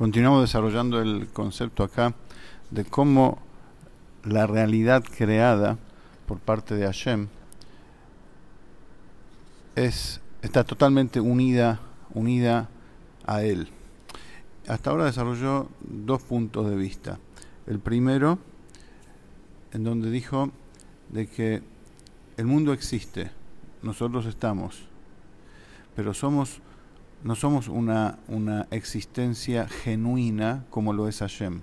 Continuamos desarrollando el concepto acá de cómo la realidad creada por parte de Hashem es, está totalmente unida, unida a él. Hasta ahora desarrolló dos puntos de vista. El primero, en donde dijo de que el mundo existe, nosotros estamos, pero somos no somos una, una existencia genuina como lo es Hashem.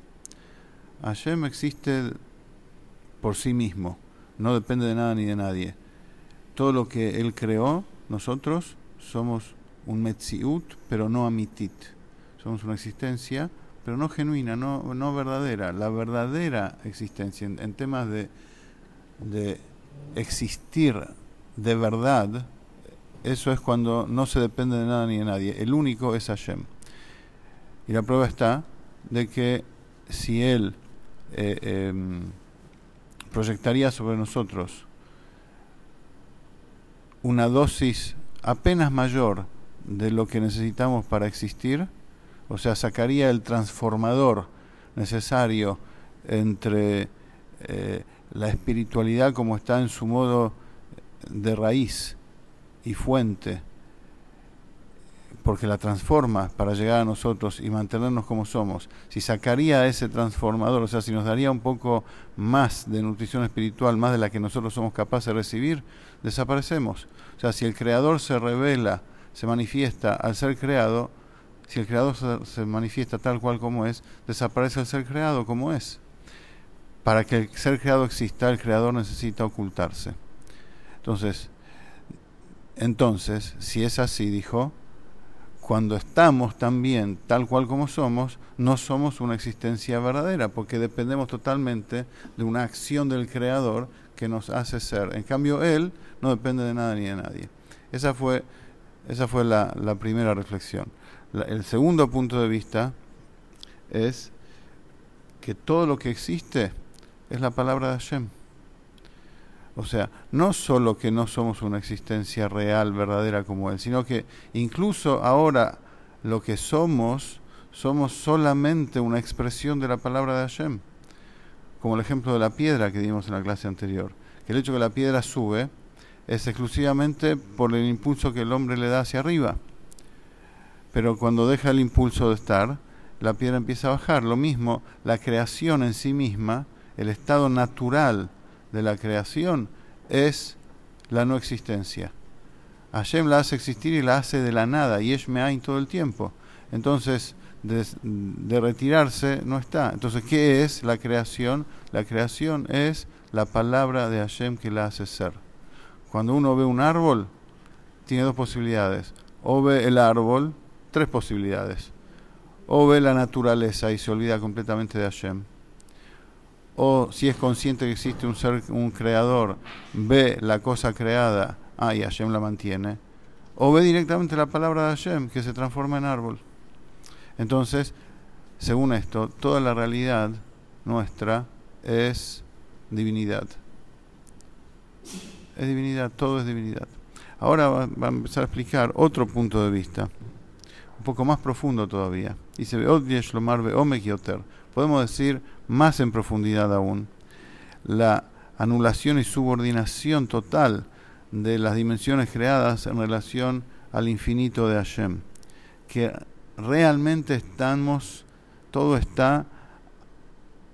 Hashem existe por sí mismo, no depende de nada ni de nadie. Todo lo que Él creó, nosotros somos un Metziut, pero no Amitit. Somos una existencia, pero no genuina, no, no verdadera. La verdadera existencia en, en temas de, de existir de verdad, eso es cuando no se depende de nada ni de nadie. El único es Hashem. Y la prueba está de que si Él eh, em, proyectaría sobre nosotros una dosis apenas mayor de lo que necesitamos para existir, o sea, sacaría el transformador necesario entre eh, la espiritualidad como está en su modo de raíz y fuente, porque la transforma para llegar a nosotros y mantenernos como somos, si sacaría ese transformador, o sea, si nos daría un poco más de nutrición espiritual, más de la que nosotros somos capaces de recibir, desaparecemos. O sea, si el creador se revela, se manifiesta al ser creado, si el creador se, manifiesta tal cual como es, desaparece el ser creado como es. Para que el ser creado exista, el creador necesita ocultarse. Entonces, entonces, si es así, dijo, cuando estamos también tal cual como somos, no somos una existencia verdadera, porque dependemos totalmente de una acción del Creador que nos hace ser. En cambio, Él no depende de nada ni de nadie. Esa fue, esa fue la, primera reflexión. el segundo punto de vista es que todo lo que existe es la palabra de Hashem. O sea, no solo que no somos una existencia real, verdadera como Él, sino que incluso ahora lo que somos, somos solamente una expresión de la palabra de Hashem. Como el ejemplo de la piedra que dimos en la clase anterior. Que el hecho de que la piedra sube es exclusivamente por el impulso que el hombre le da hacia arriba. Pero cuando deja el impulso de estar, la piedra empieza a bajar. Lo mismo, la creación en sí misma, el estado natural de la creación es la no existencia. Hashem la hace existir y la hace de la nada, y es Me'ain todo el tiempo. Entonces, de, retirarse no está. Entonces, ¿qué es la creación? La creación es la palabra de Hashem que la hace ser. Cuando uno ve un árbol, tiene dos posibilidades. O ve el árbol, tres posibilidades. O ve la naturaleza y se olvida completamente de Hashem o si es consciente que existe un ser, un creador, ve la cosa creada, ah, y Hashem la mantiene, o ve directamente la palabra de Hashem que se transforma en árbol. Entonces, según esto, toda la realidad nuestra es divinidad. Es divinidad, todo es divinidad. Ahora va, a empezar a explicar otro punto de vista, un poco más profundo todavía. Dice, podemos decir más en profundidad aún, la anulación y subordinación total de las dimensiones creadas en relación al infinito de Hashem, que realmente estamos, todo está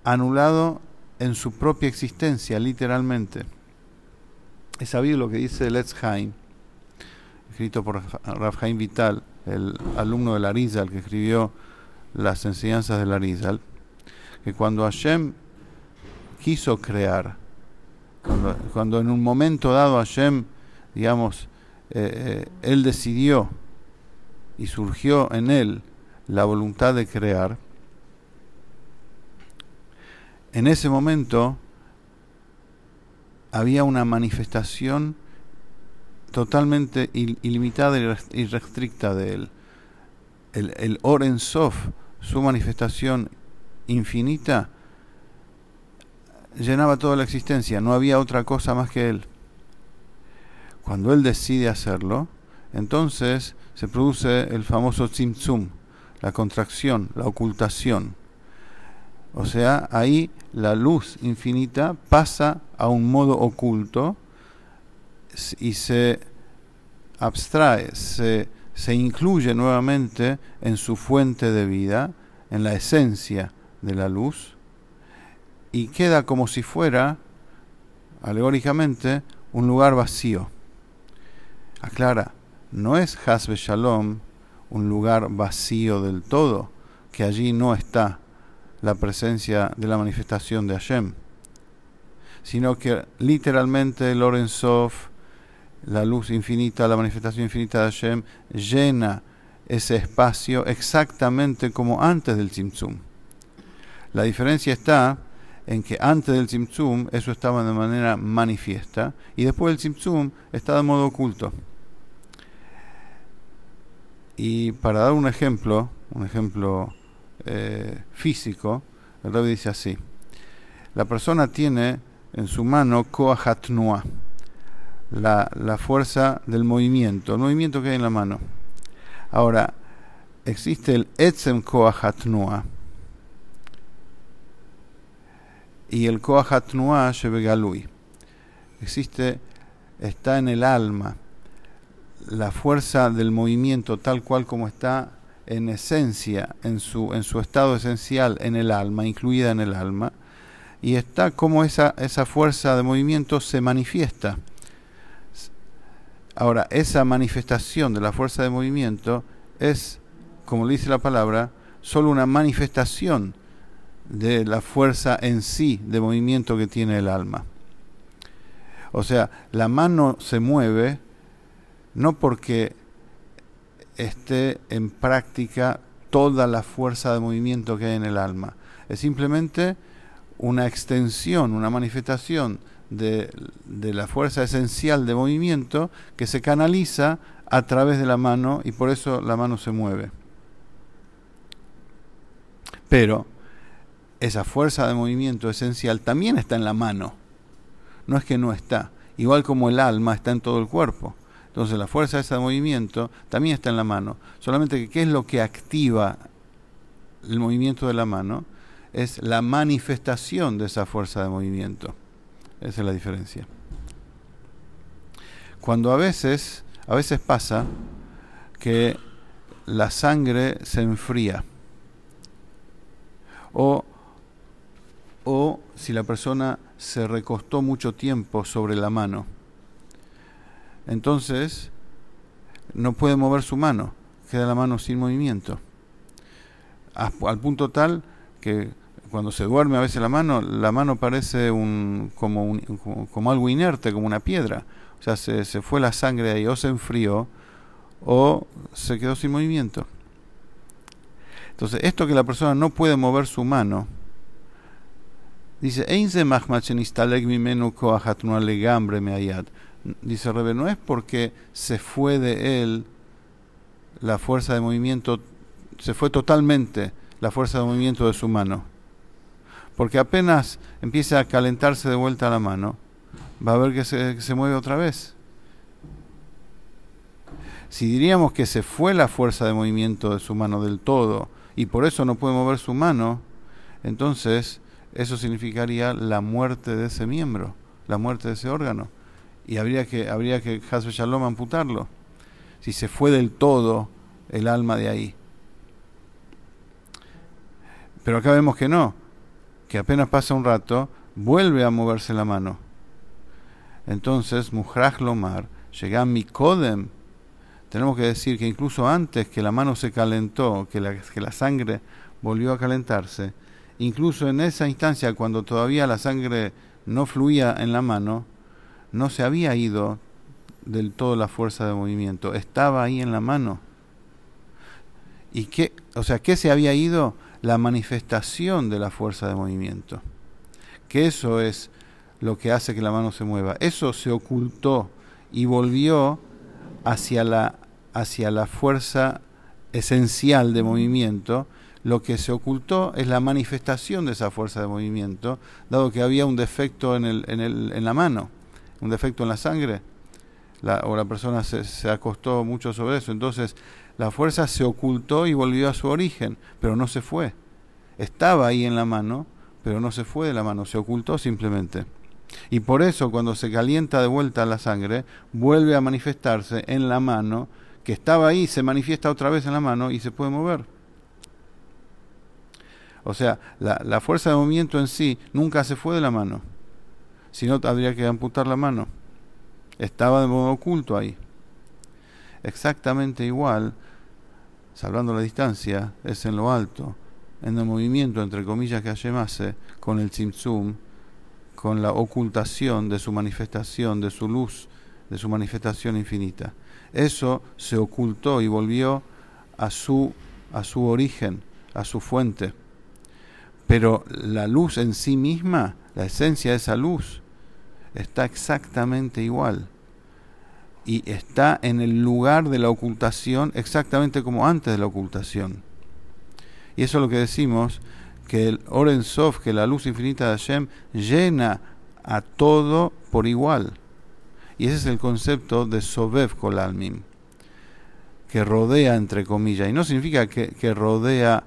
anulado en su propia existencia, literalmente. Es sabido lo que dice Let's Haim, escrito por Rav Haim Vital, el alumno de Arizal que escribió las enseñanzas del Arizal que cuando Hashem quiso crear, cuando, en un momento dado Hashem, digamos, eh, eh, él decidió y surgió en él la voluntad de crear, en ese momento había una manifestación totalmente ilimitada y restricta de él. El, el su manifestación infinita llenaba toda la existencia, no había otra cosa más que Él. Cuando Él decide hacerlo, entonces se produce el famoso tzimtzum, la contracción, la ocultación. O sea, ahí la luz infinita pasa a un modo oculto y se abstrae, se, se incluye nuevamente en su fuente de vida, en la esencia de la luz, y queda como si fuera, alegóricamente, un lugar vacío. Aclara, no es Hasbe Shalom un lugar vacío del todo, que allí no está la presencia de la manifestación de Hashem, sino que literalmente Lorenzov, la luz infinita, la manifestación infinita de Hashem, llena ese espacio exactamente como antes del Tzimtzum. La diferencia está en que antes del Tzimtzum eso estaba de manera manifiesta y después del Tzimtzum está de modo oculto. Y para dar un ejemplo, un ejemplo eh, físico, el Rebbe dice así. La persona tiene en su mano Koahatnua, la, la fuerza del movimiento, el movimiento que hay en la mano. Ahora, existe el Etzem Koahatnua y el Koahatnua Shebegalui. Existe, está en el alma, la fuerza del movimiento tal cual como está en esencia, en su, en su estado esencial, en el alma, incluida en el alma, y está como esa, esa fuerza de movimiento se manifiesta. Ahora, esa manifestación de la fuerza de movimiento es, como dice la palabra, solo una manifestación de la fuerza en sí de movimiento que tiene el alma. O sea, la mano se mueve no porque esté en práctica toda la fuerza de movimiento que hay en el alma. Es simplemente una extensión, una manifestación de, la fuerza esencial de movimiento que se canaliza a través de la mano y por eso la mano se mueve. Pero esa fuerza de movimiento esencial también está en la mano. No es que no está. Igual como el alma está en todo el cuerpo. Entonces la fuerza de ese movimiento también está en la mano. Solamente que qué es lo que activa el movimiento de la mano es la manifestación de esa fuerza de movimiento. Esa es la diferencia. Cuando a veces, a veces pasa que la sangre se enfría o, o si la persona se recostó mucho tiempo sobre la mano entonces no puede mover su mano, queda la mano sin movimiento. Al punto tal que cuando se duerme a veces la mano, la mano parece un, como, un, como algo inerte, como una piedra. O sea, se, se fue la sangre ahí, o se enfrió, o se quedó sin movimiento. Entonces, esto que la persona no puede mover su mano, dice, dice Rebe, no es porque se fue de él la fuerza de movimiento, se fue totalmente la fuerza de movimiento de su mano. Porque apenas empieza a calentarse de vuelta la mano, va a ver que se, se mueve otra vez. Si diríamos que se fue la fuerza de movimiento de su mano del todo y por eso no puede mover su mano, entonces eso significaría la muerte de ese miembro, la muerte de ese órgano y habría que, habría que Hasbe Shalom amputarlo, si se fue del todo el alma de ahí. Pero acá vemos que no, que apenas pasa un rato, vuelve a moverse la mano. Entonces, Muhraj Lomar, llega mi Kodem, tenemos que decir que incluso antes que la mano se calentó, que la, que la sangre volvió a calentarse, incluso en esa instancia, cuando todavía la sangre no fluía en la mano, no se había ido del todo la fuerza de movimiento, estaba ahí en la mano. ¿Y qué, o sea, qué se había ido? La manifestación de la fuerza de movimiento. Que eso es lo que hace que la mano se mueva. Eso se ocultó y volvió hacia la, hacia la fuerza esencial de movimiento. Lo que se ocultó es la manifestación de esa fuerza de movimiento, dado que había un defecto en, el, en, el, en la mano un defecto en la sangre, o la persona se, se, acostó mucho sobre eso. Entonces, la fuerza se ocultó y volvió a su origen, pero no se fue. Estaba ahí en la mano, pero no se fue de la mano, se ocultó simplemente. Y por eso cuando se calienta de vuelta la sangre, vuelve a manifestarse en la mano, que estaba ahí, se manifiesta otra vez en la mano y se puede mover. O sea, la, la fuerza de movimiento en sí nunca se fue de la mano. Si no, habría que amputar la mano. Estaba de modo oculto ahí. Exactamente igual, salvando la distancia, es en lo alto, en el movimiento, entre comillas, que Hashem hace con el Tzimtzum, con la ocultación de su manifestación, de su luz, de su manifestación infinita. Eso se ocultó y volvió a su, a su origen, a su fuente. Pero la luz en sí misma, la esencia de esa luz, está exactamente igual. Y está en el lugar de la ocultación exactamente como antes de la ocultación. Y eso es lo que decimos, que el Oren Sof, que la luz infinita de Hashem, llena a todo por igual. Y ese es el concepto de Sobev Kolalmim, que rodea entre comillas. Y no significa que, que rodea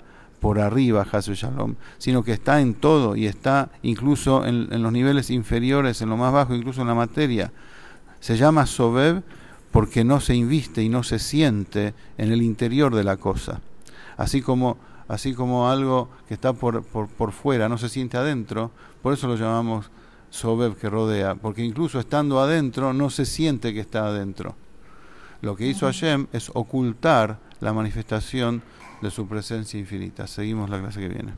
por arriba, Hasu Shalom, sino que está en todo y está incluso en, los niveles inferiores, en lo más bajo, incluso en la materia. Se llama Sobev porque no se inviste y no se siente en el interior de la cosa. Así como, así como algo que está por, por, por fuera no se siente adentro, por eso lo llamamos Sobev que rodea, porque incluso estando adentro no se siente que está adentro. Lo que hizo Hashem es ocultar la manifestación de su presencia infinita. Seguimos la clase que viene.